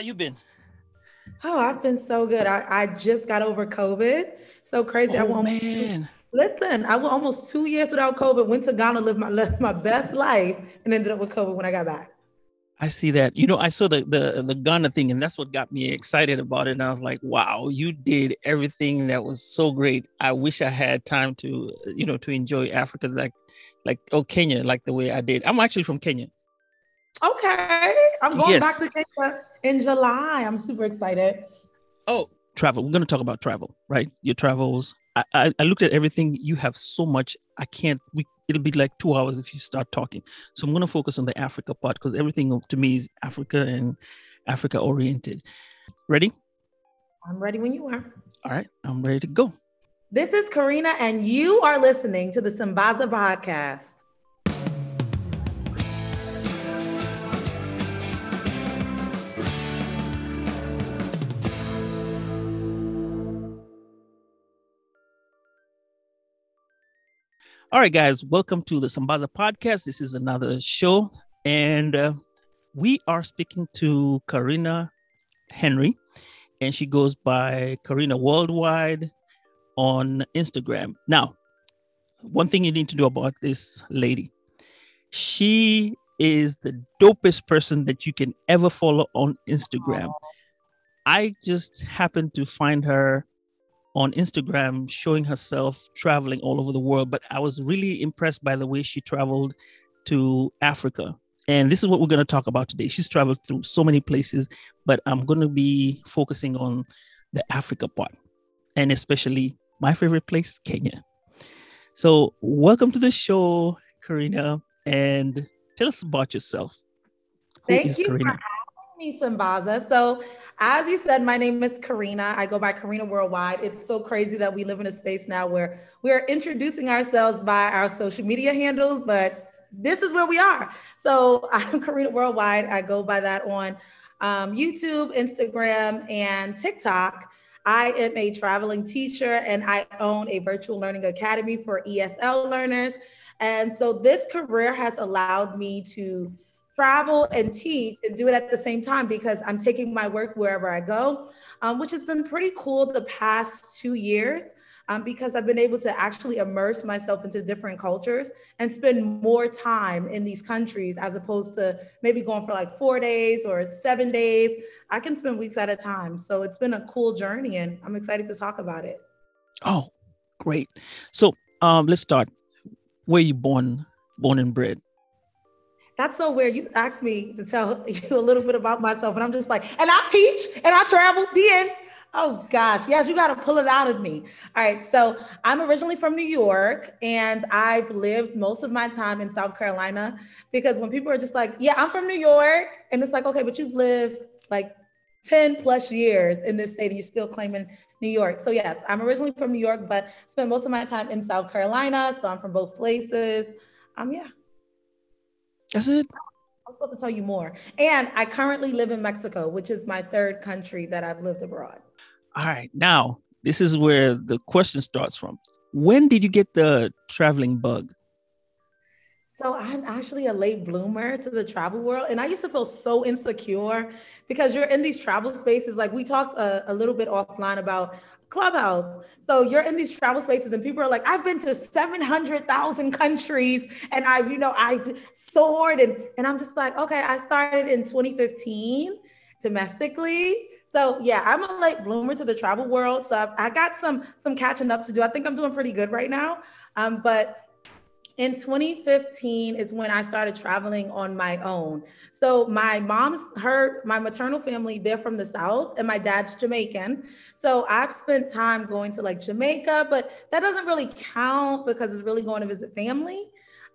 How you been? Oh, I've been so good. I, I just got over COVID. So crazy. I Oh went man. listen, I went almost two years without COVID, went to Ghana, lived my lived my best life, and ended up with COVID when I got back. I see that. You know, I saw the the the Ghana thing, and that's what got me excited about it. And I was like, "Wow, you did everything that was so great." I wish I had time to, you know, to enjoy Africa, like, like oh Kenya, like the way I did. I'm actually from Kenya. Okay. I'm going Yes. back to Kenya in July. I'm super excited. Oh, travel. We're gonna talk about travel, right? Your travels. I, I, I looked at everything. You have so much. I can't. We it'll be like two hours if you start talking. So I'm gonna focus on the Africa part because everything to me is Africa and Africa oriented. Ready? I'm ready when you are. All right, I'm ready to go. This is Karina, and you are listening to the Sambaza podcast. All right, guys, welcome to the Sambaza podcast. This is another show, and uh, we are speaking to Karina Henry, and she goes by Karina Worldwide on Instagram. Now, one thing you need to know about this lady, she is the dopest person that you can ever follow on Instagram. I just happened to find her on Instagram showing herself traveling all over the world, but I was really impressed by the way she traveled to Africa. And this is what we're going to talk about today. She's traveled through so many places, but I'm going to be focusing on the Africa part and especially my favorite place, Kenya. So, welcome to the show, Karina, and tell us about yourself. Who Thank you for Karina? having me, Sambaza. So, as you said, my name is Karina. I go by Karina Worldwide. It's so crazy that we live in a space now where we're introducing ourselves by our social media handles, but this is where we are. So, I'm Karina Worldwide. I go by that on um, YouTube, Instagram, and TikTok. I am a traveling teacher and I own a virtual learning academy for ESL learners. And so, this career has allowed me to travel and teach and do it at the same time because I'm taking my work wherever I go, um, which has been pretty cool the past two years um, because I've been able to actually immerse myself into different cultures and spend more time in these countries as opposed to maybe going for like four days or seven days. I can spend weeks at a time. So it's been a cool journey and I'm excited to talk about it. Oh, great. So, um, let's start. Where you born, born and bred? That's so weird. You asked me to tell you a little bit about myself, and I'm just like, and I teach and I travel. The end. Oh gosh, yes, you got to pull it out of me. All right, so I'm originally from New York, and I've lived most of my time in South Carolina because when people are just like, "Yeah, I'm from New York," and it's like, "Okay, but you've lived like 10 plus years in this state, and you're still claiming New York." So yes, I'm originally from New York, but spent most of my time in South Carolina, so I'm from both places. Um, yeah. That's it. I'm supposed to tell you more. And I currently live in Mexico, which is my third country that I've lived abroad. All right. Now, this is where the question starts from. When did you get the traveling bug? So I'm actually a late bloomer to the travel world. And I used to feel so insecure because you're in these travel spaces. Like we talked a, a little bit offline about Clubhouse. So you're in these travel spaces and people are like, I've been to 700,000 countries and I've, you know, I've soared. And, and I'm just like, okay, I started in 2015 domestically. So yeah, I'm a late bloomer to the travel world. So I've, I got some, some catching up to do. I think I'm doing pretty good right now. Um, but in 2015 is when I started traveling on my own. So my mom's her my maternal family they're from the south and my dad's Jamaican. So I've spent time going to like Jamaica, but that doesn't really count because it's really going to visit family.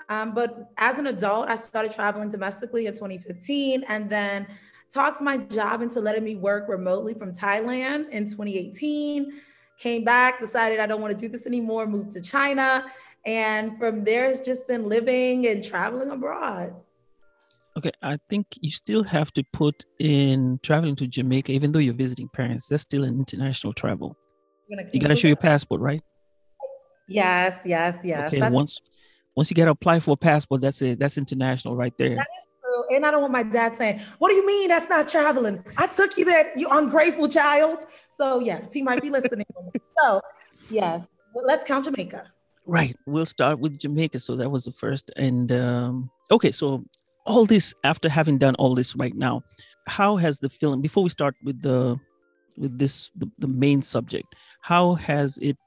Um, but as an adult, I started traveling domestically in 2015 and then talked my job into letting me work remotely from Thailand in 2018. Came back, decided I don't want to do this anymore, moved to China. And from there, it's just been living and traveling abroad. Okay, I think you still have to put in traveling to Jamaica, even though you're visiting parents, that's still an international travel. You got to show your passport, right? Yes, yes, yes. Okay, that's, once once you get to apply for a passport, that's it. That's international right there. That is true. And I don't want my dad saying, What do you mean that's not traveling? I took you there, you ungrateful child. So yes, he might be listening. so yes, let's count Jamaica. Right. We'll start with Jamaica. So that was the first. And um, okay, so all this after having done all this right now how has the film before we start with the with this the, the main subject how has it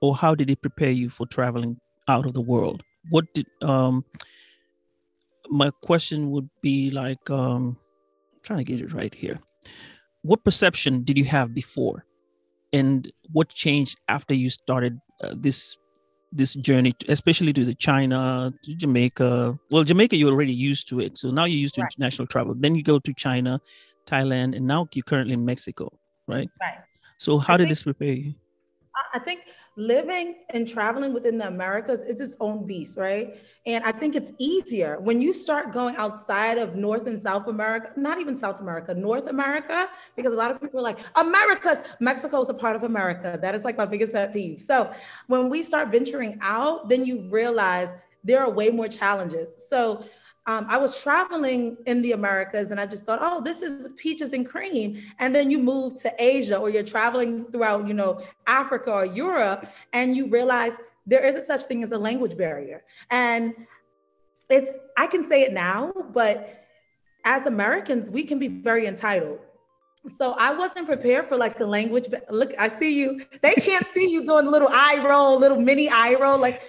or how did it prepare you for traveling out of the world what did um my question would be like um I'm trying to get it right here what perception did you have before and what changed after you started uh, this this journey, especially to the China, to Jamaica. Well, Jamaica, you're already used to it. So now you're used to right. international travel. Then you go to China, Thailand, and now you're currently in Mexico, right? Right. So how I did this prepare you? I think living and traveling within the Americas is its own beast, right? And I think it's easier when you start going outside of North and South America, not even South America, North America, because a lot of people are like, America's Mexico is a part of America. That is like my biggest pet peeve. So when we start venturing out, then you realize there are way more challenges. So um, I was traveling in the Americas and I just thought, oh, this is peaches and cream. And then you move to Asia or you're traveling throughout, you know, Africa or Europe, and you realize there isn't such thing as a language barrier. And it's, I can say it now, but as Americans, we can be very entitled. So I wasn't prepared for like the language. Look, I see you. They can't see you doing a little eye roll, little mini eye roll. Like,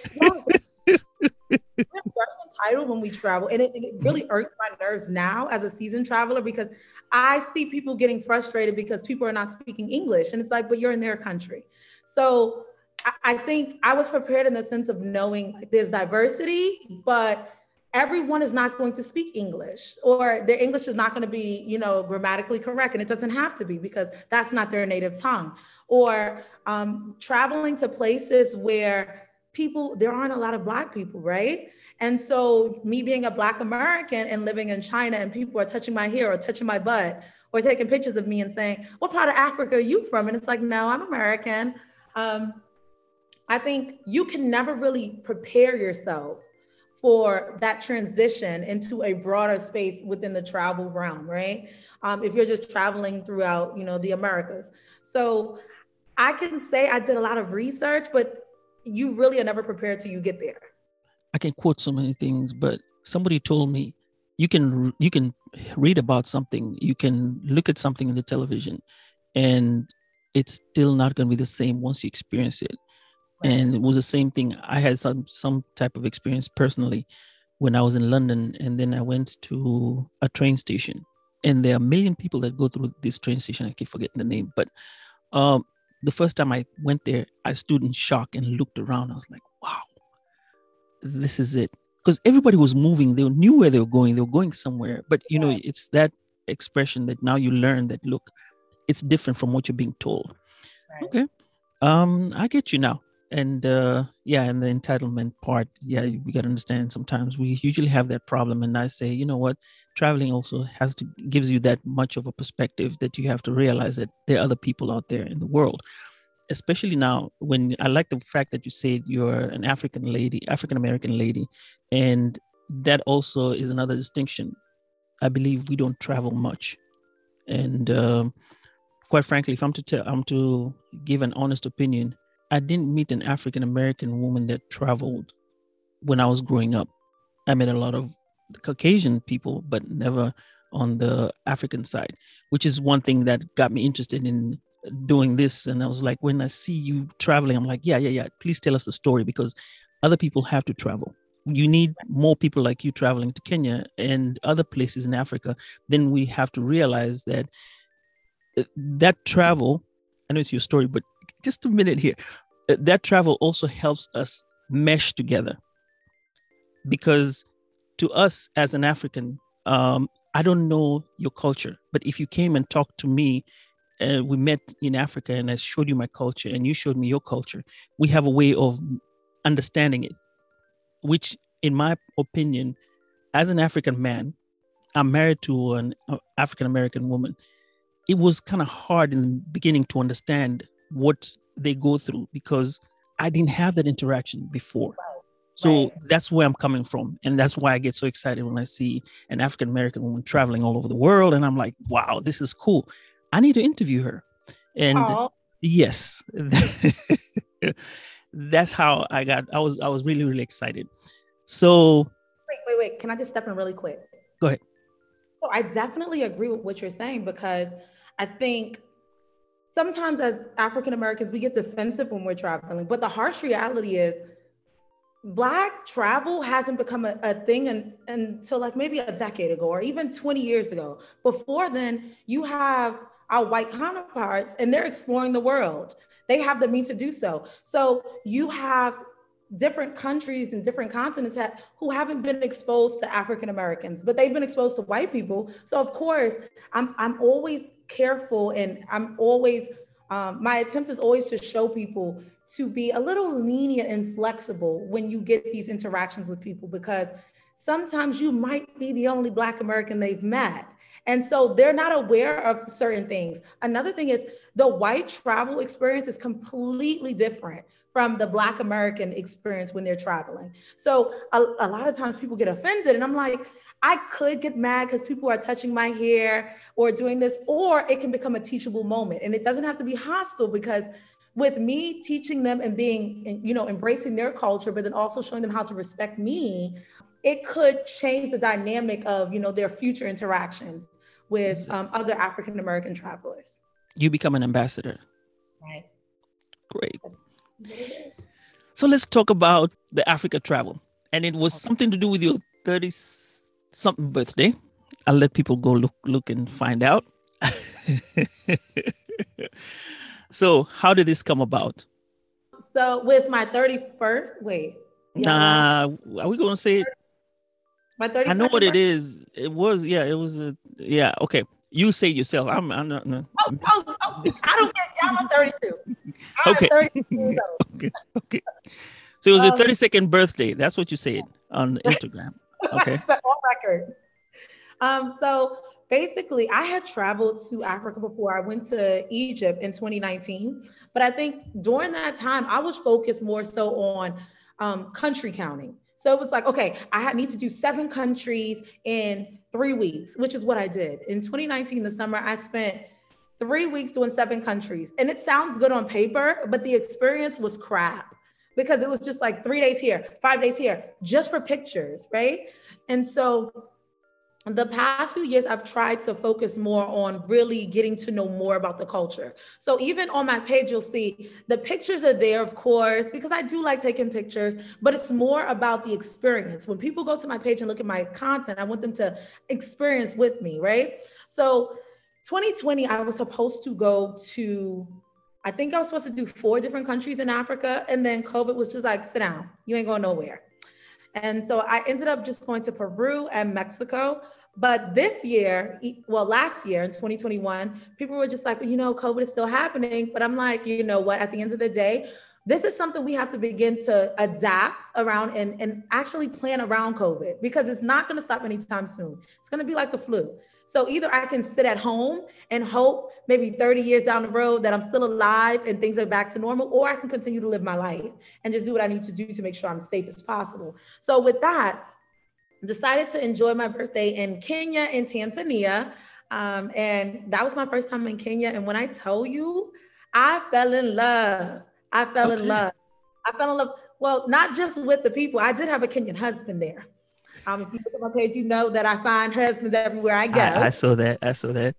we're very entitled when we travel, and it, it really irks my nerves now as a seasoned traveler because I see people getting frustrated because people are not speaking English, and it's like, but you're in their country. So I, I think I was prepared in the sense of knowing there's diversity, but everyone is not going to speak English or their English is not going to be, you know, grammatically correct. And it doesn't have to be because that's not their native tongue. Or um, traveling to places where people, there aren't a lot of Black people, right? And so, me being a Black American and living in China, and people are touching my hair or touching my butt or taking pictures of me and saying, What part of Africa are you from? And it's like, No, I'm American. Um, I think you can never really prepare yourself for that transition into a broader space within the travel realm, right? Um, if you're just traveling throughout, you know, the Americas. So I can say I did a lot of research, but you really are never prepared till you get there. I can quote so many things, but somebody told me you can you can read about something, you can look at something in the television, and it's still not going to be the same once you experience it. Right. And it was the same thing. I had some some type of experience personally when I was in London, and then I went to a train station, and there are a million people that go through this train station. I keep forgetting the name, but um, the first time I went there, I stood in shock and looked around. I was like, wow, this is it. Because everybody was moving. They knew where they were going. They were going somewhere. But, you know, it's that expression that now you learn that, look, it's different from what you're being told. Right. Okay. Um, I get you now and uh yeah and the entitlement part yeah we got to understand sometimes we usually have that problem and i say you know what? Traveling also has to gives you that much of a perspective that you have to realize that there are other people out there in the world. Especially now when i like the fact that you said you're an african lady african american lady and that also is another distinction. I believe we don't travel much and um, quite frankly if i'm to tell i'm to give an honest opinion I didn't meet an African American woman that traveled when I was growing up. I met a lot of Caucasian people, but never on the African side, which is one thing that got me interested in doing this. And I was like, when I see you traveling, I'm like, yeah, yeah, yeah, please tell us the story because other people have to travel. You need more people like you traveling to Kenya and other places in Africa. Then we have to realize that uh, that travel, I know it's your story, but just a minute here. Uh, that travel also helps us mesh together because to us as an African, um, I don't know your culture, but if you came and talked to me, and uh, we met in Africa, and I showed you my culture, and you showed me your culture, we have a way of understanding it, which, in my opinion, as an African man, I'm married to an uh, African American woman. It was kind of hard in the beginning to understand what they go through because I didn't have that interaction before. So right. that's where I'm coming from. And that's why I get so excited when I see an African American woman traveling all over the world. And I'm like, wow, this is cool. I need to interview her. And Aww. yes, that's how I got, I was, I was really, really excited. So wait, wait, wait. Can I just step in really quick? Go ahead. So I definitely agree with what you're saying because I think sometimes as African Americans, we get defensive when we're traveling. But the harsh reality is Black travel hasn't become a, a thing in, until like maybe a decade ago or even 20 years ago. Before then, you have our white counterparts and they're exploring the world. They have the means to do so. So you have different countries and different continents have, who haven't been exposed to African Americans, but they've been exposed to white people. So of course, I'm I'm always careful and I'm always um, my attempt is always to show people to be a little lenient and flexible when you get these interactions with people because sometimes you might be the only Black American they've met. And so they're not aware of certain things. Another thing is the white travel experience is completely different from the Black American experience when they're traveling. So a, a lot of times people get offended, and I'm like, I could get mad because people are touching my hair or doing this, or it can become a teachable moment. And it doesn't have to be hostile because with me teaching them and being, you know, embracing their culture, but then also showing them how to respect me, it could change the dynamic of, you know, their future interactions with um, other African American travelers. You become an ambassador. Right. Great. So let's talk about the Africa travel. And it was something to do with your 30 something birthday. I'll let people go look look and find out. So, how did this come about? So, with my 31st, wait. Nah, are we going to say it? My 31st. I know what it is. It was, yeah, it was a, yeah, okay. You say yourself. I'm, I'm not, no. Oh, oh, oh, I don't get, y'all, I'm 32. I'm okay. 32 okay. Okay. So, it was um, your 32nd birthday. That's what you said on Instagram. Okay. on record. Um, so basically i had traveled to africa before i went to egypt in 2019 but i think during that time i was focused more so on um, country counting so it was like okay i need to do seven countries in three weeks which is what i did in 2019 the summer i spent three weeks doing seven countries and it sounds good on paper but the experience was crap because it was just like three days here five days here just for pictures right? And so the past few years i've tried to focus more on really getting to know more about the culture. So even on my page you'll see the pictures are there of course because i do like taking pictures but it's more about the experience. When people go to my page and look at my content i want them to experience with me right? So 2020 i was supposed to go to i think i was supposed to do four different countries in africa and then covid was just like sit down you ain't going nowhere and so I ended up just going to Peru and Mexico. But this year, well, last year in 2021, people were just like, you know, COVID is still happening. But I'm like, you know what? At the end of the day, this is something we have to begin to adapt around and, and actually plan around COVID because it's not going to stop anytime soon. It's going to be like the flu. So either I can sit at home and hope maybe 30 years down the road that I'm still alive and things are back to normal, or I can continue to live my life and just do what I need to do to make sure I'm safe as possible. So with that, decided to enjoy my birthday in Kenya and Tanzania. Um, and that was my first time in Kenya. And when I tell you, I fell in love. I fell okay. in love. I fell in love. Well, not just with the people. I did have a Kenyan husband there. Um, if you look at my page, you know that I find husbands everywhere I go. I, I saw that. I saw that.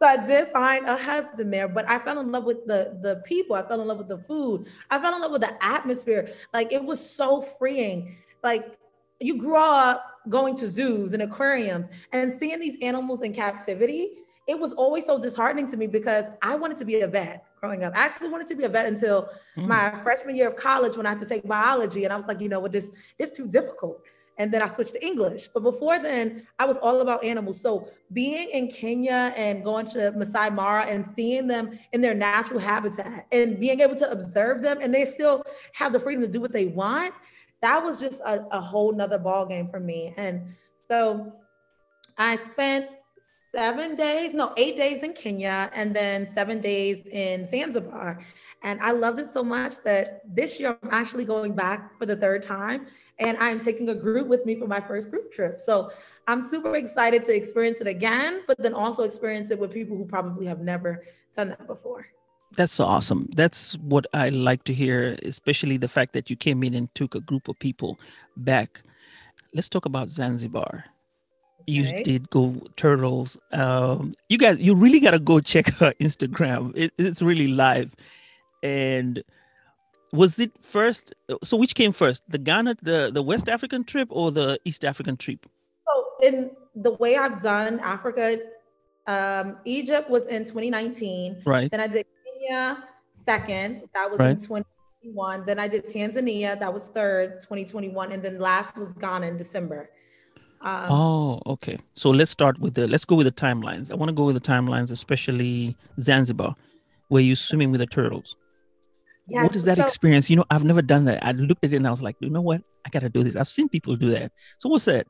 So I did find a husband there, but I fell in love with the the people. I fell in love with the food. I fell in love with the atmosphere. Like it was so freeing. Like you grew up going to zoos and aquariums and seeing these animals in captivity. It was always so disheartening to me because I wanted to be a vet growing up. I actually wanted to be a vet until mm. my freshman year of college when I had to take biology, and I was like, you know what, this is too difficult and then I switched to English. But before then, I was all about animals. So being in Kenya and going to Masai Mara and seeing them in their natural habitat and being able to observe them and they still have the freedom to do what they want, that was just a, a whole nother ball game for me. And so I spent seven days, no, eight days in Kenya, and then seven days in Zanzibar. And I loved it so much that this year I'm actually going back for the third time. And I'm taking a group with me for my first group trip. So I'm super excited to experience it again, but then also experience it with people who probably have never done that before. That's so awesome. That's what I like to hear, especially the fact that you came in and took a group of people back. Let's talk about Zanzibar you did go turtles um you guys you really got to go check her instagram. It, it's really live. And was it first so which came first the ghana the the west african trip or the east african trip? So in the way i've done africa um egypt was in 2019 right. Then i did kenya second that was right. in 2021 then i did tanzania that was third 2021 and then last was ghana in december um, oh, okay. So let's start with the let's go with the timelines. I want to go with the timelines, especially Zanzibar, where you're swimming with the turtles. Yes, what is that so, experience? You know, I've never done that. I looked at it and I was like, you know what? I gotta do this. I've seen people do that. So what's that?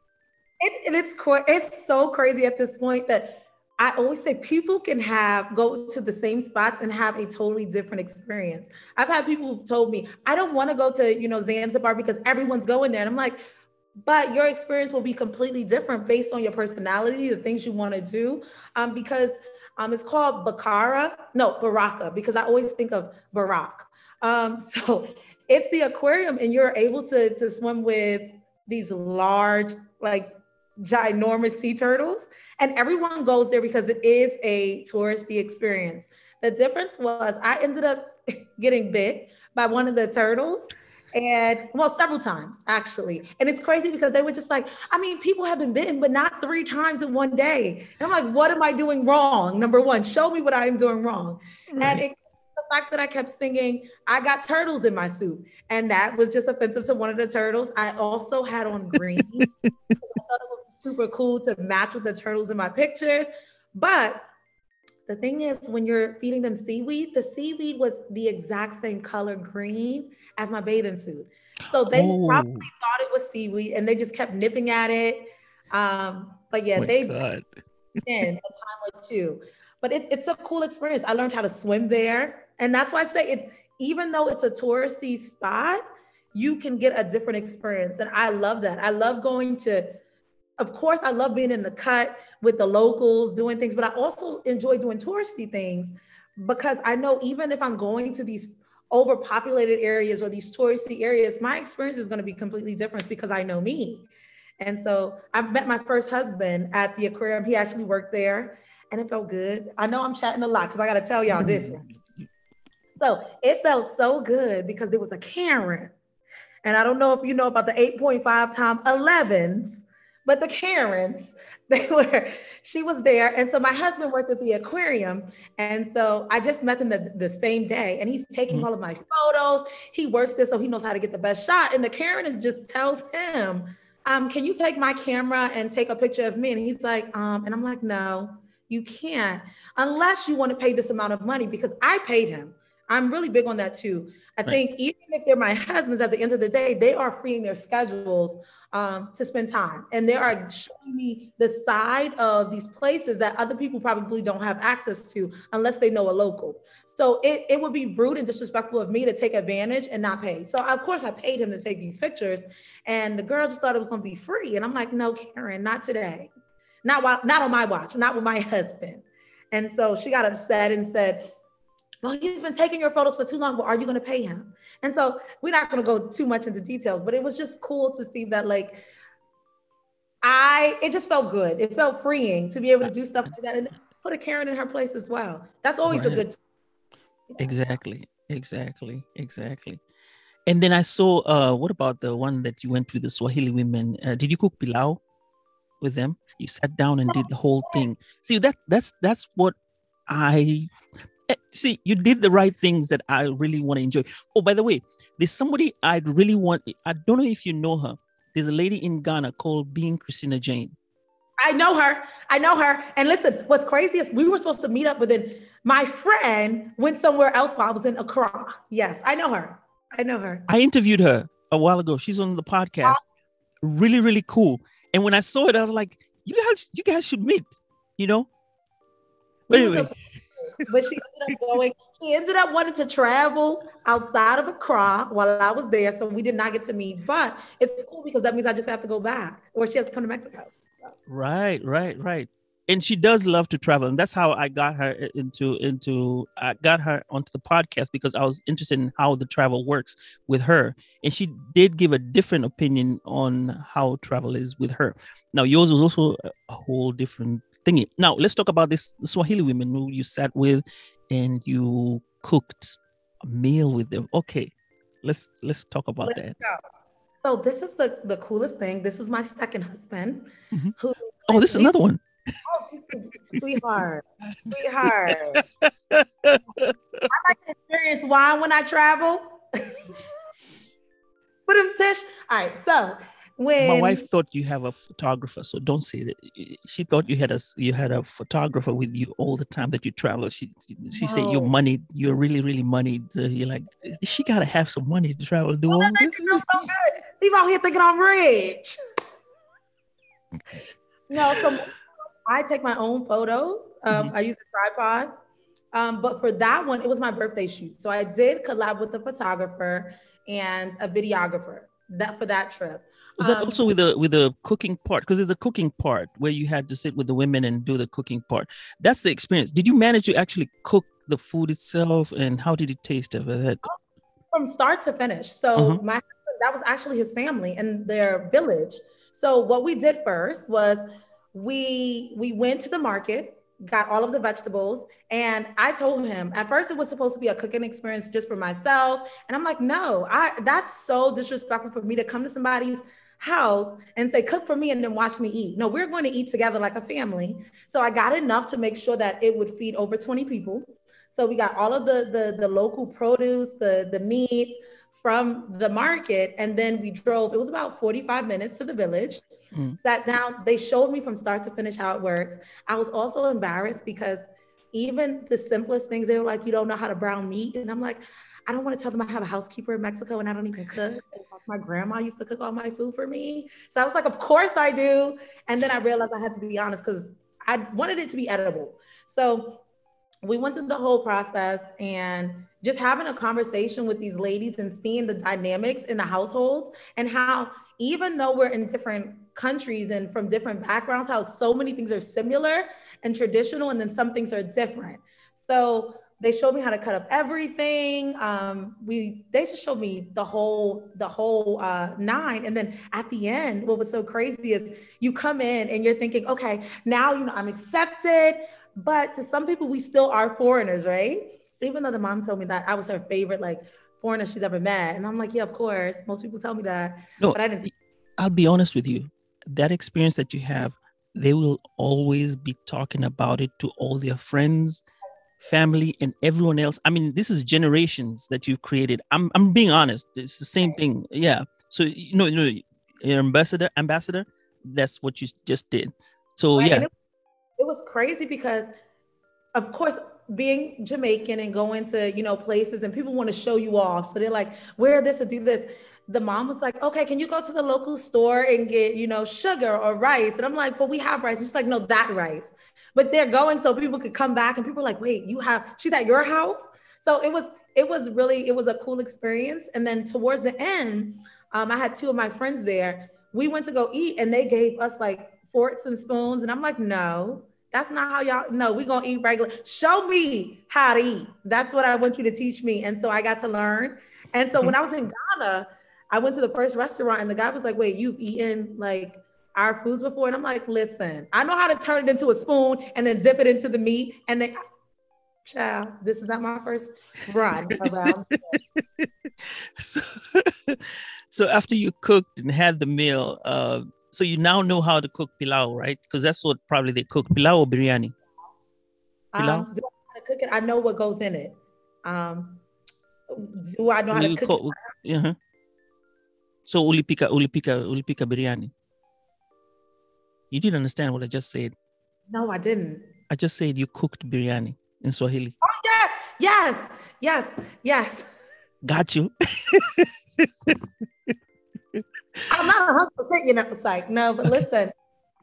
It, it's it's so crazy at this point that I always say people can have go to the same spots and have a totally different experience. I've had people who've told me, I don't want to go to, you know, Zanzibar because everyone's going there. And I'm like, but your experience will be completely different based on your personality, the things you want to do. Um, because um, it's called Bakara, no, Baraka, because I always think of Barack. Um, so it's the aquarium, and you're able to, to swim with these large, like ginormous sea turtles. And everyone goes there because it is a touristy experience. The difference was I ended up getting bit by one of the turtles and well, several times actually. And it's crazy because they were just like, I mean, people have been bitten, but not three times in one day. And I'm like, what am I doing wrong? Number one, show me what I am doing wrong. Right. And it, the fact that I kept singing, I got turtles in my suit. And that was just offensive to one of the turtles. I also had on green. I thought it would be super cool to match with the turtles in my pictures. But the thing is, when you're feeding them seaweed, the seaweed was the exact same color green as my bathing suit. So they oh. probably thought it was seaweed and they just kept nipping at it. Um, but yeah, oh they in a time or two. But it, it's a cool experience. I learned how to swim there. And that's why I say it's even though it's a touristy spot, you can get a different experience. And I love that. I love going to, of course, I love being in the cut with the locals doing things, but I also enjoy doing touristy things because I know even if I'm going to these overpopulated areas or these touristy areas, my experience is going to be completely different because I know me. And so I've met my first husband at the aquarium. He actually worked there and it felt good. I know I'm chatting a lot because I got to tell y'all this one. So it felt so good because there was a Karen. And I don't know if you know about the 8.5 time 11s, but the Karens they were she was there. And so my husband worked at the aquarium. And so i just met him the, the same day. And he's taking mm-hmm. all of my photos. He works there so he knows how to get the best shot. And the karen is just tells him um, can you take my camera and take a picture of me? And he's like um, and i'm like no you can't unless you want to pay this amount of money because i paid him i'm really big on that too i right. think even if they're my husbands at the end of the day they are freeing their schedules um, to spend time. And they are showing me the side of these places that other people probably don't have access to unless they know a local. So it, it would be rude and disrespectful of me to take advantage and not pay. So of course I paid him to take these pictures and the girl just thought it was gonna be free. And I'm like, no, Karen, not today. Not while, not on my watch, not with my husband. And so she got upset and said, well, he's been taking your photos for too long. Well, are you going to pay him? And so we're not going to go too much into details, but it was just cool to see that, like, I, it just felt good. It felt freeing to be able to do stuff like that and put a Karen in her place as well. That's always right. a good. Exactly. Exactly. Exactly. And then I saw, uh, what about the one that you went with the Swahili women? Uh, did you cook pilau with them? You sat down and did the whole thing. See, that that's that's what I Eh, see, you did the right things that I really want to enjoy. Oh, by the way, there's somebody I'd really want. I don't know if you know her. There's a lady in Ghana called Being Christina Jane. I know her. I know her. And listen, what's crazy is we were supposed to meet up, but then my friend went somewhere else while I was in Accra. Yes, I know her. I know her. I interviewed her a while ago. She's on the podcast. Really, really cool. And when I saw it, I was like, you guys, you guys should meet, you know? But anyway. But she ended up going, she ended up wanting to travel outside of Accra while I was there. So we did not get to meet. But it's cool because that means I just have to go back or she has to come to Mexico. Right, right, right. And she does love to travel, and that's how I got her into into I got her onto the podcast because I was interested in how the travel works with her, and she did give a different opinion on how travel is with her. Now yours was also a whole different thingy. Now let's talk about this Swahili women who you sat with, and you cooked a meal with them. Okay, let's let's talk about let's that. Go. So this is the the coolest thing. This was my second husband. Mm-hmm. Who? Oh, this is another one. Oh, sweetheart, sweetheart. I like to experience wine when I travel. Put him, Tish. All right, so when my wife thought you have a photographer so don't say that. She thought you had a you had a photographer with you all the time that you travel. She she said you're money you're really really money you're like she got to have some money to travel do all this. so good. People out here thinking i'm rich. No so i take my own photos. Um, mm-hmm. i use a tripod. Um, but for that one it was my birthday shoot. So i did collab with a photographer and a videographer that for that trip was that um, also with the with the cooking part? Because there's a cooking part where you had to sit with the women and do the cooking part. That's the experience. Did you manage to actually cook the food itself, and how did it taste over that? From start to finish. So uh-huh. my husband, that was actually his family and their village. So what we did first was we we went to the market got all of the vegetables. And I told him at first it was supposed to be a cooking experience just for myself. And I'm like, no, I that's so disrespectful for me to come to somebody's house and say, cook for me and then watch me eat. No, we're going to eat together like a family. So I got enough to make sure that it would feed over 20 people. So we got all of the the, the local produce, the, the meats from the market. And then we drove, it was about 45 minutes to the village, mm. sat down. They showed me from start to finish how it works. I was also embarrassed because even the simplest things, they were like, you don't know how to brown meat. And I'm like, I don't want to tell them I have a housekeeper in Mexico and I don't even cook. My grandma used to cook all my food for me. So I was like, of course I do. And then I realized I had to be honest because I wanted it to be edible. So we went through the whole process and just having a conversation with these ladies and seeing the dynamics in the households and how even though we're in different countries and from different backgrounds, how so many things are similar and traditional, and then some things are different. So they showed me how to cut up everything. Um, we they just showed me the whole the whole uh, nine, and then at the end, what was so crazy is you come in and you're thinking, okay, now you know I'm accepted, but to some people we still are foreigners, right? Even though the mom told me that I was her favorite like foreigner she's ever met, and I'm like, yeah, of course. Most people tell me that, no, but I didn't. I'll be honest with you. That experience that you have, they will always be talking about it to all their friends family and everyone else i mean this is generations that you've created i'm i'm being honest it's the same thing yeah so you know you know your ambassador ambassador that's what you just did so right. yeah it, was crazy because of course being jamaican and going to you know places and people want to show you off so they're like wear this and do this the mom was like, okay, can you go to the local store and get, you know, sugar or rice? And I'm like, but we have rice. And she's like, no, that rice. But they're going so people could come back and people are like, wait, you have, she's at your house. So it was, it was really, it was a cool experience. And then towards the end, um, I had two of my friends there. We went to go eat and they gave us like forks and spoons. And I'm like, no, that's not how y'all, no, we're going to eat regular. Show me how to eat. That's what I want you to teach me. And so I got to learn. And so when I was in Ghana, I went to the first restaurant and the guy was like, wait, you've eaten like our foods before? And I'm like, listen, I know how to turn it into a spoon and then zip it into the meat. And then, child, this is not my first run around. so, so after you cooked and had the meal, uh, so you now know how to cook pilau, right? Because that's what probably they cook, pilau or biryani? Pilau? Um, do I know how to cook it? I know what goes in it. Um, do I know how to cook, cook it? Uh-huh. So ulipika, ulipika, ulipika biryani. You didn't understand what I just said. No, I didn't. I just said you cooked biryani in Swahili. Oh yes, yes, yes, yes. Got you. I'm not hundred percent, you know, it's like, no, but listen,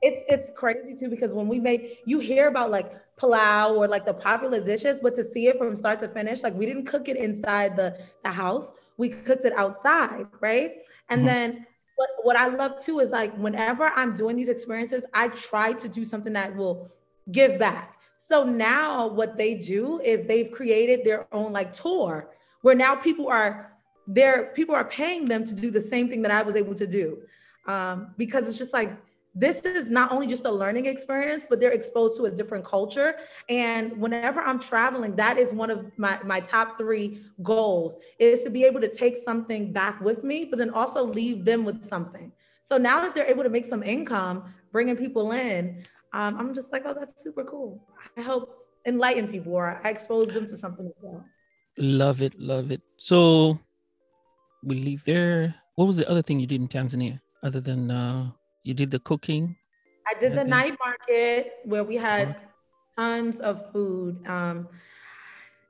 it's it's crazy too because when we made you hear about like palau or like the popular dishes, but to see it from start to finish, like we didn't cook it inside the, the house, we cooked it outside, right? And mm-hmm. then what, what I love too is like whenever I'm doing these experiences, I try to do something that will give back. So now what they do is they've created their own like tour where now people are there, people are paying them to do the same thing that I was able to do. Um, because it's just like this is not only just a learning experience, but they're exposed to a different culture. And whenever I'm traveling, that is one of my, my top three goals is to be able to take something back with me, but then also leave them with something. So now that they're able to make some income, bringing people in, um, I'm just like, oh, that's super cool. I help enlighten people or I expose them to something as well. Love it. Love it. So we leave there. What was the other thing you did in Tanzania other than uh you did the cooking? I did the night market where we had uh-huh. tons of food. Um,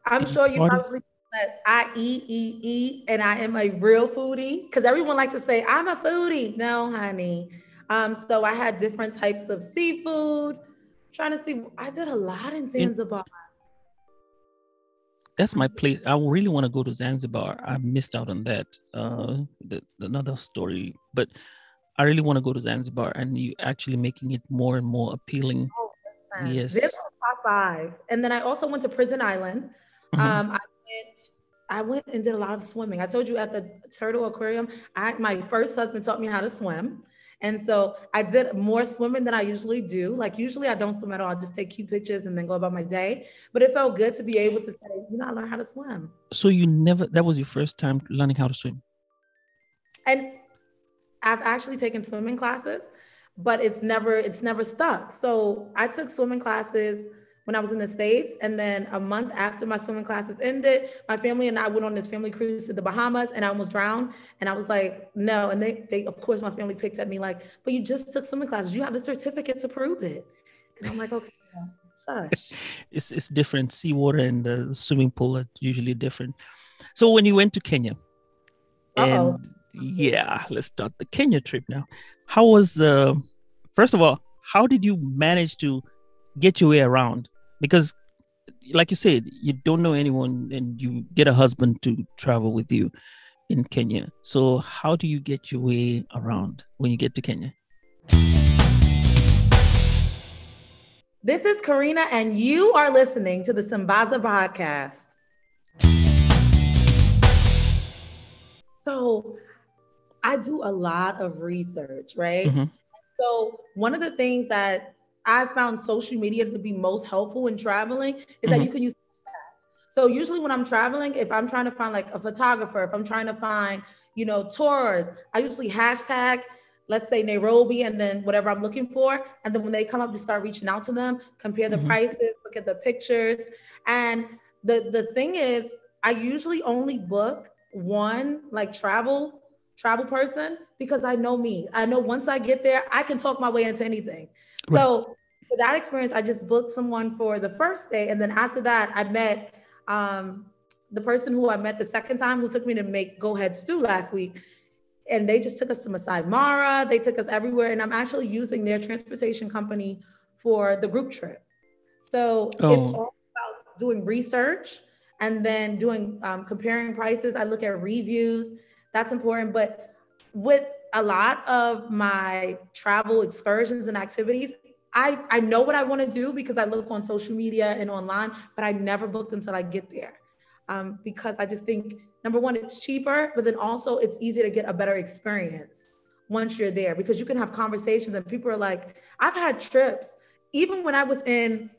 I'm sure you party? probably that I eat, eat, eat, and I am a real foodie because everyone likes to say I'm a foodie. No, honey. Um, so I had different types of seafood. I'm trying to see, I did a lot in Zanzibar. That's my place. I really want to go to Zanzibar. I missed out on that. Uh, the, another story, but I really want to go to Zanzibar, and you actually making it more and more appealing. Oh, listen. yes. This was top five, and then I also went to Prison Island. Mm-hmm. Um, I went. I went and did a lot of swimming. I told you at the Turtle Aquarium, I my first husband taught me how to swim. And so I did more swimming than I usually do. Like usually I don't swim at all. I just take cute pictures and then go about my day. But it felt good to be able to say, you know, I learned how to swim. So you never that was your first time learning how to swim? And I've actually taken swimming classes, but it's never it's never stuck. So I took swimming classes when I was in the States. And then a month after my swimming classes ended, my family and I went on this family cruise to the Bahamas and I almost drowned. And I was like, no. And they, they of course, my family picked at me like, but you just took swimming classes. You have the certificate to prove it. And I'm like, okay. Shush. it's it's different. Seawater and the swimming pool are usually different. So when you went to Kenya, Uh-oh. and yeah, let's start the Kenya trip now. How was the first of all, how did you manage to get your way around? Because like you said, you don't know anyone and you get a husband to travel with you in Kenya. So how do you get your way around when you get to Kenya? This is Karina, and you are listening to the Sambaza podcast. So I do a lot of research, right? Mm-hmm. So one of the things that I found social media to be most helpful in traveling is mm-hmm. that you can use hashtags. So usually when I'm traveling, if I'm trying to find like a photographer, if I'm trying to find, you know, tours, I usually hashtag, let's say Nairobi and then whatever I'm looking for. And then when they come up, just start reaching out to them, compare the mm-hmm. prices, look at the pictures. And the the thing is, I usually only book one like travel travel person because I know me. I know once I get there, I can talk my way into anything. Right. So for that experience, I just booked someone for the first day. And then after that, I met um, the person who I met the second time who took me to make Go Ahead Stew last week. And they just took us to Masai Mara. They took us everywhere. And I'm actually using their transportation company for the group trip. So oh. it's all about doing research and then doing um, comparing prices. I look at reviews that's important. But with a lot of my travel excursions and activities, I, I know what I want to do because I look on social media and online, but I never book until I get there. Um, because I just think number one, it's cheaper, but then also it's easy to get a better experience once you're there because you can have conversations and people are like, I've had trips, even when I was in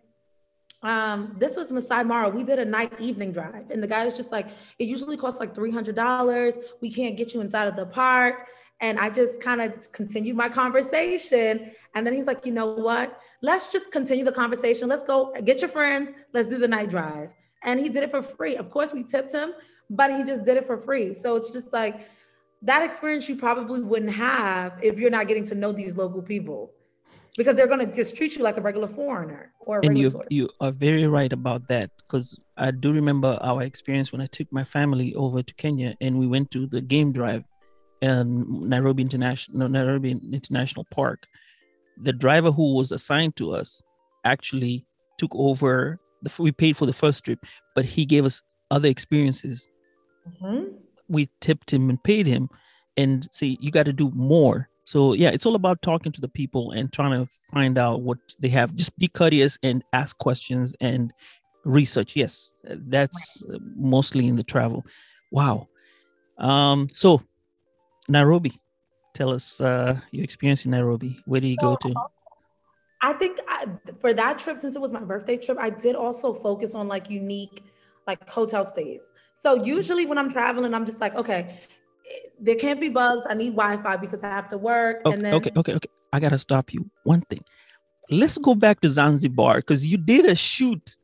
um, this was Masai Mara. We did a night evening drive, and the guy was just like, it usually costs like $300. We can't get you inside of the park. And I just kind of continued my conversation. And then he's like, you know what? Let's just continue the conversation. Let's go get your friends. Let's do the night drive. And he did it for free. Of course, we tipped him, but he just did it for free. So it's just like that experience you probably wouldn't have if you're not getting to know these local people because they're going to just treat you like a regular foreigner or a and you you are very right about that because I do remember our experience when I took my family over to Kenya and we went to the game drive in Nairobi International Nairobi International Park. The driver who was assigned to us actually took over the we paid for the first trip, but he gave us other experiences. Mhm. We tipped him and paid him, and see you got to do more. So yeah, it's all about talking to the people and trying to find out what they have. Just be courteous and ask questions and research. Yes, that's mostly in the travel. Wow. Um. So Nairobi, tell us uh, your experience in Nairobi. Where do you go to? I think I, for that trip, since it was my birthday trip, I did also focus on like unique, like hotel stays. So usually when I'm traveling, I'm just like, okay, there can't be bugs. I need Wi-Fi because I have to work. Okay, and then okay, okay, okay. I gotta stop you. One thing. Let's go back to Zanzibar because you did a shoot.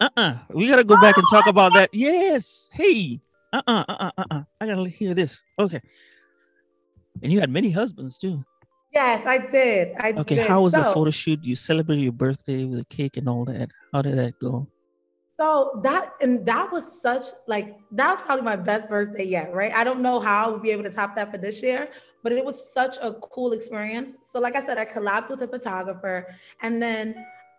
Uh-uh. We gotta go back and talk about that. Yes. Hey. Uh-uh. Uh-uh. Uh-uh. I gotta hear this. Okay. And you had many husbands too. yes, I did. I Okay. did. How was the photo shoot? You celebrated your birthday with a cake and all that. How did that go? So that and that was such like that was probably my best birthday yet, right? I don't know how I would be able to top that for this year, but it was such a cool experience. So like I said, I collabed with a photographer and then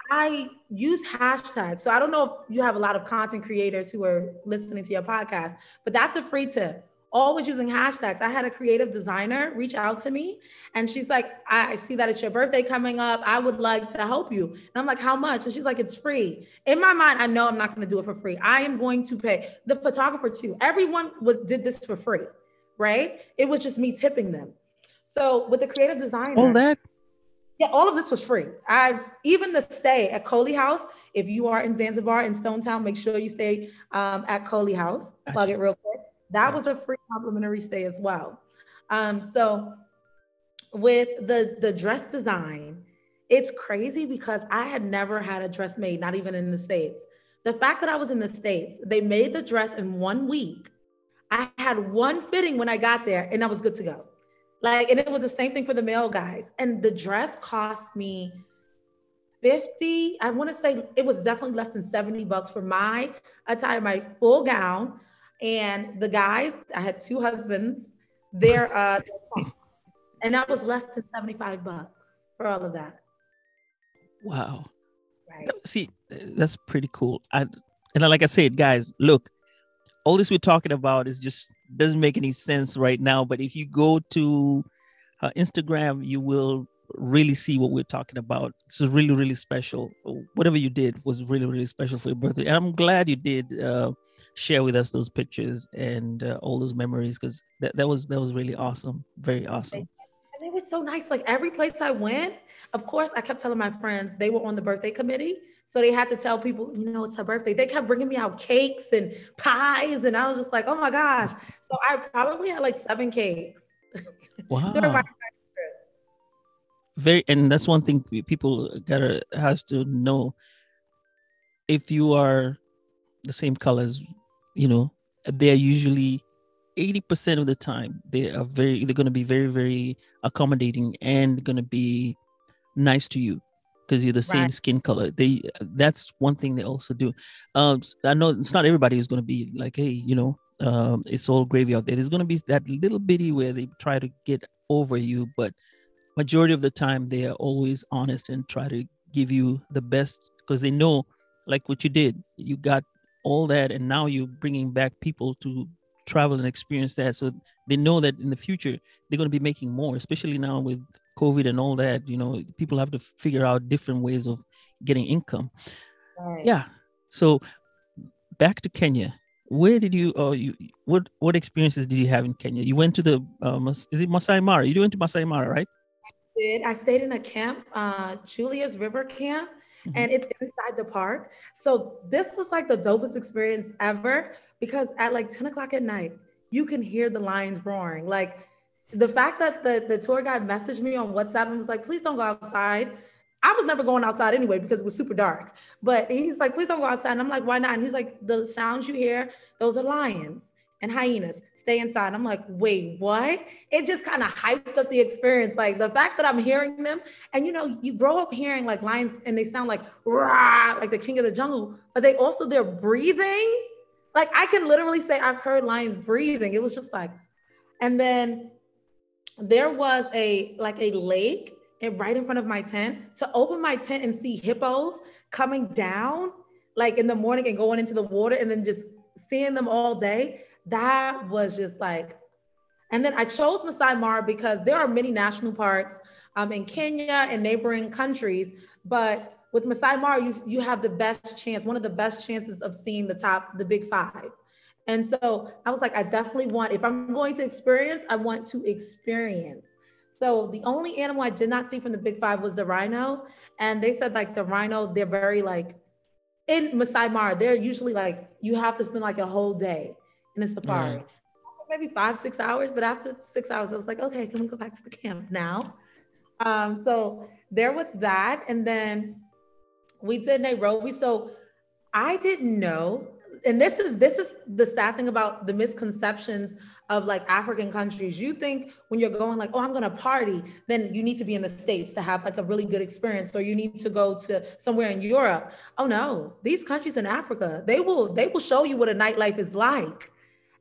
I use hashtags. So I don't know if you have a lot of content creators who are listening to your podcast, but that's a free tip. Always using hashtags. I had a creative designer reach out to me and she's like, I I see that it's your birthday coming up. I would like to help you. And I'm like, how much? And she's like, it's free. In my mind, I know I'm not going to do it for free. I am going to pay the photographer too. Everyone was did this for free, right? It was just me tipping them. So with the creative designer, All that? yeah, all of this was free. I even the stay at Kholle House. If you are in Zanzibar in Stone Town, make sure you stay um, at Kholle House. Plug it real quick. That was a free complimentary stay as well. Um, so with the the dress design, it's crazy because I had never had a dress made, not even in the states. The fact that I was in the states, they made the dress in one week. I had one fitting when I got there, and I was good to go. Like, and it was the same thing for the male guys. And the dress cost me 50, I want to say it was definitely less than 70 bucks for my attire, my full gown. And the guys, I had two husbands, their uh their trunks. And that was less than 75 bucks for all of that. Wow. Right. See, that's pretty cool. I and like I said, guys, look, all this we're talking about is just doesn't make any sense right now. But if you go to uh, Instagram, you will really see what we're talking about. This is really, really special. Whatever you did was really, really special for your birthday, and I'm glad you did uh, share with us those pictures and uh, all those memories because that, that was that was really awesome, very awesome. And it was so nice. Like every place I went, of course, I kept telling my friends they were on the birthday committee. So they had to tell people, you know, it's her birthday. They kept bringing me out cakes and pies. And I was just like, oh my gosh. So I probably had like seven cakes. Wow. during my- very and that's one thing people gotta has to know. If you are the same colors you know they're usually 80% of the time they are very they're going to be very very accommodating and going to be nice to you because you're the same Right. skin color. They that's one thing they also do. Um i know it's not everybody who's going to be like hey you know um it's all gravy out there. There's going to be that little bitty where they try to get over you but majority of the time they are always honest and try to give you the best because they know like what you did you got all that and now you're bringing back people to travel and experience that. So they know that in the future they're going to be making more especially now with covid and all that you know people have to figure out different ways of getting income. Right. yeah. So back to kenya. Where did you uh you what what experiences did you have in kenya? You went to the Mas- is it masai mara? You went to masai mara right did. I stayed in a camp, uh, Julia's River Camp, Mhm. and it's inside the park. So this was like the dopest experience ever because at like 10 o'clock at night, you can hear the lions roaring. Like the fact that the, the tour guide messaged me on WhatsApp and was like, please don't go outside. I was never going outside anyway because it was super dark. But he's like, please don't go outside. And I'm like, why not? And he's like, the sounds you hear, those are lions. And hyenas stay inside. I'm like, wait, what? It just kind of hyped up the experience. Like the fact that I'm hearing them, and you know, you grow up hearing like lions and they sound like rah, like the king of the jungle, but they also they're breathing. Like I can literally say I've heard lions breathing. It was just like, and then there was a like a lake and right in front of my tent to open my tent and see hippos coming down like in the morning and going into the water and then just seeing them all day that was just like and then i chose masai mara because there are many national parks um, in kenya and neighboring countries but with masai mara you, you have the best chance one of the best chances of seeing the top the big five. And so i was like i definitely want if i'm going to experience i want to experience. So the only animal I did not see from the big five was the rhino. And they said like the rhino, they're very like in Masai Mara, they're usually like you have to spend like a whole day in a safari. Mm. Maybe five, six hours, but after six hours, I was like, okay, can we go back to the camp now? Um, so there was that. And then we did Nairobi. So I didn't know and this is this is the sad thing about the misconceptions of like African countries. You think when you're going like, oh, I'm gonna party, then you need to be in the States to have like a really good experience, or you need to go to somewhere in Europe. Oh no, these countries in Africa, they will they will show you what a nightlife is like.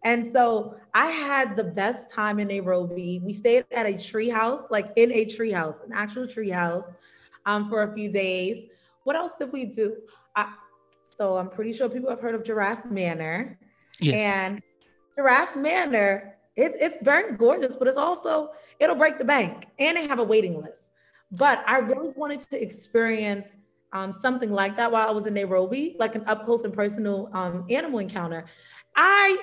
And so I had the best time in Nairobi. We stayed at a tree house, like in a tree house, an actual tree house, um, for a few days. What else did we do? I, so I'm pretty sure people have heard of Giraffe Manor. Yeah. And Giraffe Manor, it, it's very gorgeous, but it's also, it'll break the bank and they have a waiting list. But I really wanted to experience um, something like that while I was in Nairobi, like an up close and personal um, animal encounter. I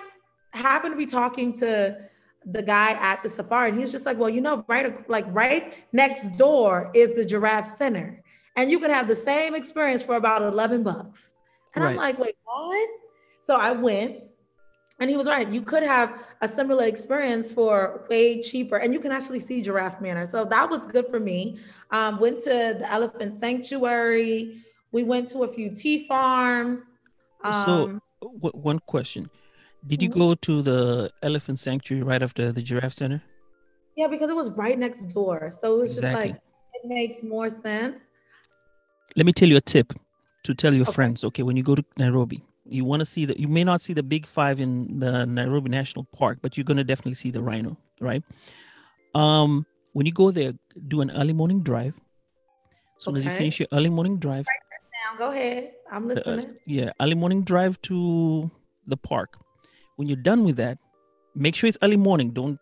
happened to be talking to the guy at the safari, and he's just like, "Well, you know, right, like right next door is the giraffe center, and you can have the same experience for about eleven bucks." And right. I'm like, wait, what? So I went and he was right. You could have a similar experience for way cheaper, and you can actually see Giraffe Manor. So that was good for me. Um, went to the Elephant Sanctuary. We went to a few tea farms. Um, so, w- one question: Did you mm-hmm. go to the Elephant Sanctuary right after the Giraffe Center? Yeah, because it was right next door. So it was exactly. just like it makes more sense. Let me tell you a tip to tell your okay. friends, okay, when you go to Nairobi, you want to see that you may not see the big five in the Nairobi National Park, but you're going to definitely see the rhino, right? Um, when you go there, do an early morning drive. As soon okay. as you finish your early morning drive, now go ahead. I'm listening. Uh, yeah, early morning drive to the park. When you're done with that, make sure it's early morning. Don't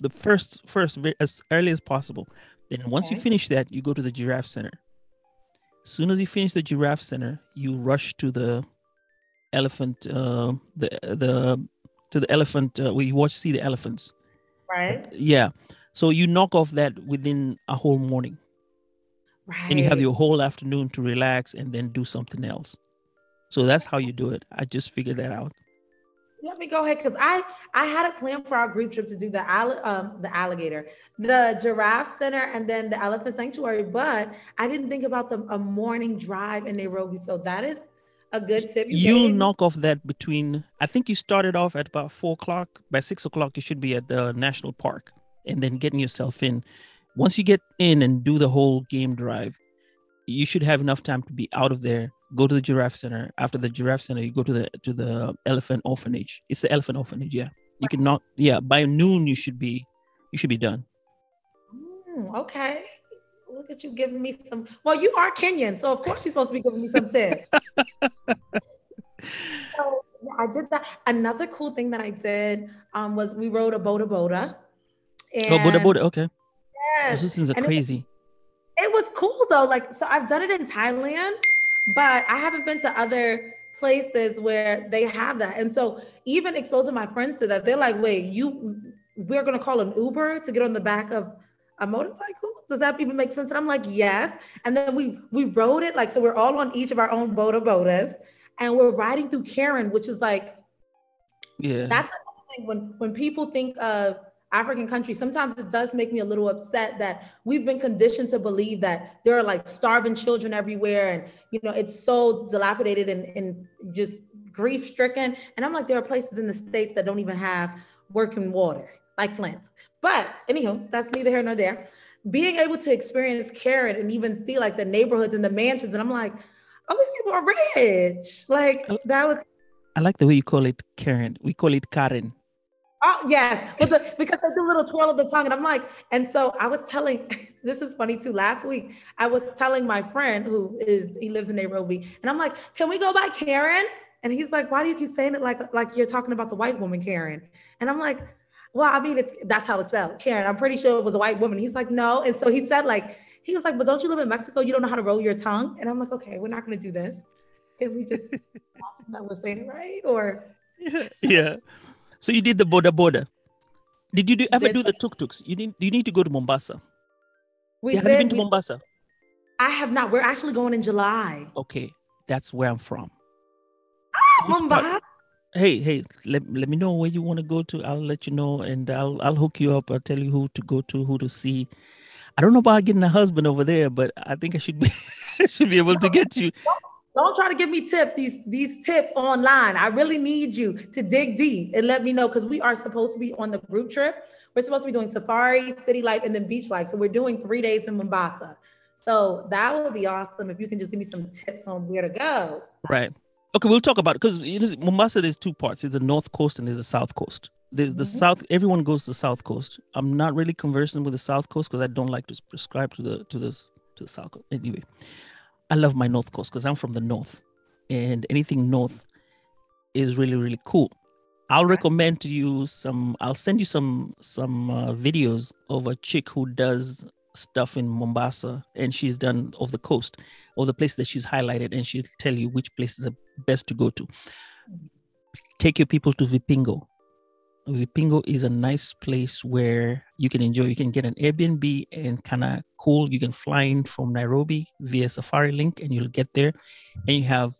the first first as early as possible. Then once okay. you finish that, you go to the giraffe center soon as you finish the giraffe center, you rush to the elephant, uh, the the to the elephant uh, where you watch see the elephants. Right. Yeah. So you knock off that within a whole morning. Right. And you have your whole afternoon to relax and then do something else. So that's how you do it. I just figured that out. Let me go ahead because I I had a plan for our group trip to do the um the alligator, the giraffe center, and then the elephant sanctuary. But I didn't think about the a morning drive in Nairobi. So that is a good tip. You will knock off that between. I think you started off at about four o'clock. By six o'clock, you should be at the national park, and then getting yourself in. Once you get in and do the whole game drive, you should have enough time to be out of there go to the giraffe center. After the giraffe center, you go to the to the elephant orphanage. It's the elephant orphanage. Yeah, you can not. Yeah, by noon you should be you should be done. Mm, okay. Look at you giving me some. Well, you are Kenyan, so of course you're supposed to be giving me some tips. so yeah, I did that. Another cool thing that I did um, was we rode a boda boda. And, oh, boda boda. Okay. Yes. Those things are and crazy. It, it was cool though. Like, so I've done it in Thailand but I haven't been to other places where they have that. And so even exposing my friends to that, they're like, wait, you we're gonna call an Uber to get on the back of a motorcycle? Does that even make sense? And I'm like, yes. And then we we rode it like so we're all on each of our own boda bodas and we're riding through Karen, which is like yeah. That's another thing when when people think of African countries, sometimes it does make me a little upset that we've been conditioned to believe that there are like starving children everywhere and you know it's so dilapidated and, and just grief stricken. And I'm like, there are places in the States that don't even have working water, like Flint. But anywho, that's neither here nor there. Being able to experience Karen and even see like the neighborhoods and the mansions, and I'm like, oh, these people are rich. Like that was. I like the way you call it Karen. We call it Karen. Oh yes, the, because I do a little twirl of the tongue, and I'm like, and so I was telling. This is funny too. Last week, I was telling my friend who is he lives in Nairobi, and I'm like, can we go by Karen? And he's like, why do you keep saying it like like you're talking about the white woman Karen? And I'm like, well, I mean, it's that's how it's spelled, Karen. I'm pretty sure it was a white woman. He's like, no. And so he said, like, he was like, but don't you live in Mexico? You don't know how to roll your tongue. And I'm like, okay, we're not going to do this. Can we just that was saying it right? Or yeah. So you did the boda boda. Did you do, ever did do the tuk tuks? You need you need to go to Mombasa. We have you been to we, Mombasa? I have not. We're actually going in July. Okay, that's where I'm from. Ah, Mombasa. Hey, hey, let, let me know where you want to go to. I'll let you know and I'll I'll hook you up. I'll tell you who to go to, who to see. I don't know about getting a husband over there, but I think I should be should be able to get you. Don't try to give me tips, these these tips online. I really need you to dig deep and let me know because we are supposed to be on the group trip. We're supposed to be doing safari, city life, and then beach life. So we're doing three days in Mombasa. So that would be awesome if you can just give me some tips on where to go. Right. Okay, we'll talk about it because you know, Mombasa. There's two parts. There's the north coast and there's the south coast. There's the mm-hmm. south. Everyone goes to the south coast. I'm not really conversing with the south coast because I don't like to prescribe to the to the to the south coast. Anyway, I love my north coast because I'm from the north, and anything north is really really cool. I'll recommend to you some. I'll send you some some uh, videos of a chick who does stuff in Mombasa, and she's done of the coast, or the places that she's highlighted, and she'll tell you which places are best to go to. Take your people to Vipingo. Vipingo is a nice place where you can enjoy. You can get an Airbnb and kind of cool. You can fly in from Nairobi via Safarilink, and you'll get there, and you have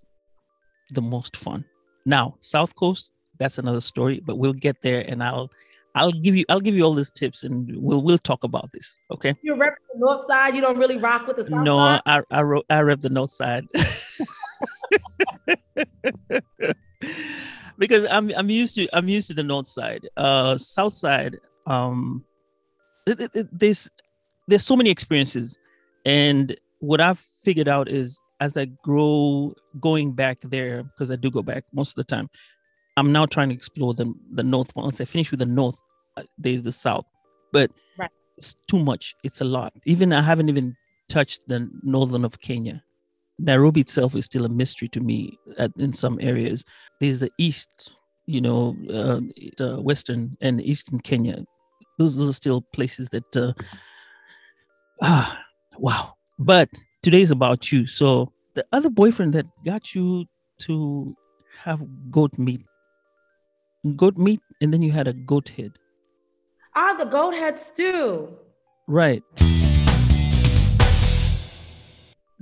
the most fun. Now, South Coast, that's another story, but we'll get there, and I'll I'll give you I'll give you all these tips and we'll we'll talk about this. Okay. You rep the north side, you don't really rock with the south no, side? I I I rep the north side. because I'm I'm used to I'm used to the north side. Uh south side, um it, it, it, there's there's so many experiences. And what I've figured out is as I grow going back there, because I do go back most of the time, I'm now trying to explore the the north. Once I finish with the north, uh, there's the south, but right. it's too much. It's a lot. Even I haven't even touched the northern of Kenya. Nairobi itself is still a mystery to me at, in some areas. There's the east, you know, uh, uh, western and eastern Kenya. Those those are still places that. Uh, ah, wow. But today is about you. So the other boyfriend that got you to have goat meat goat meat, and then you had a goat head. Ah, the goat head stew. Right.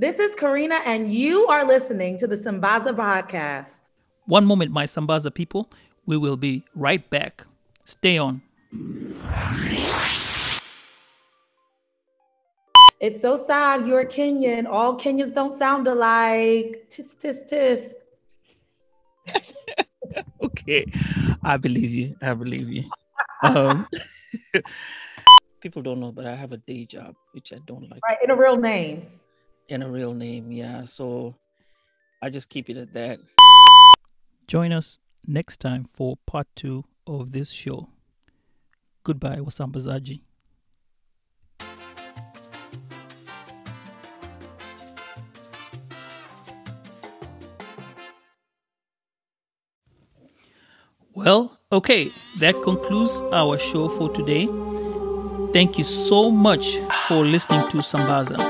This is Karina, and you are listening to the Sambaza podcast. One moment, my Sambaza people. We will be right back. Stay on. It's so sad you're Kenyan. All Kenyans don't sound alike. Tis, tis, tis. okay, I believe you. I believe you. Um, people don't know, but I have a day job, which I don't like. Right, in a real name. In a real name, yeah. So I just keep it at that. Join us next time for part two of this show. Goodbye, Wasambazaji. Well, okay, that concludes our show for today. Thank you so much for listening to Sambaza.